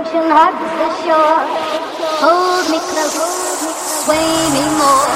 ocean hugs the shore. Hold me close, sway me more.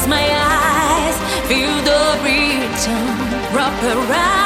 I can have it.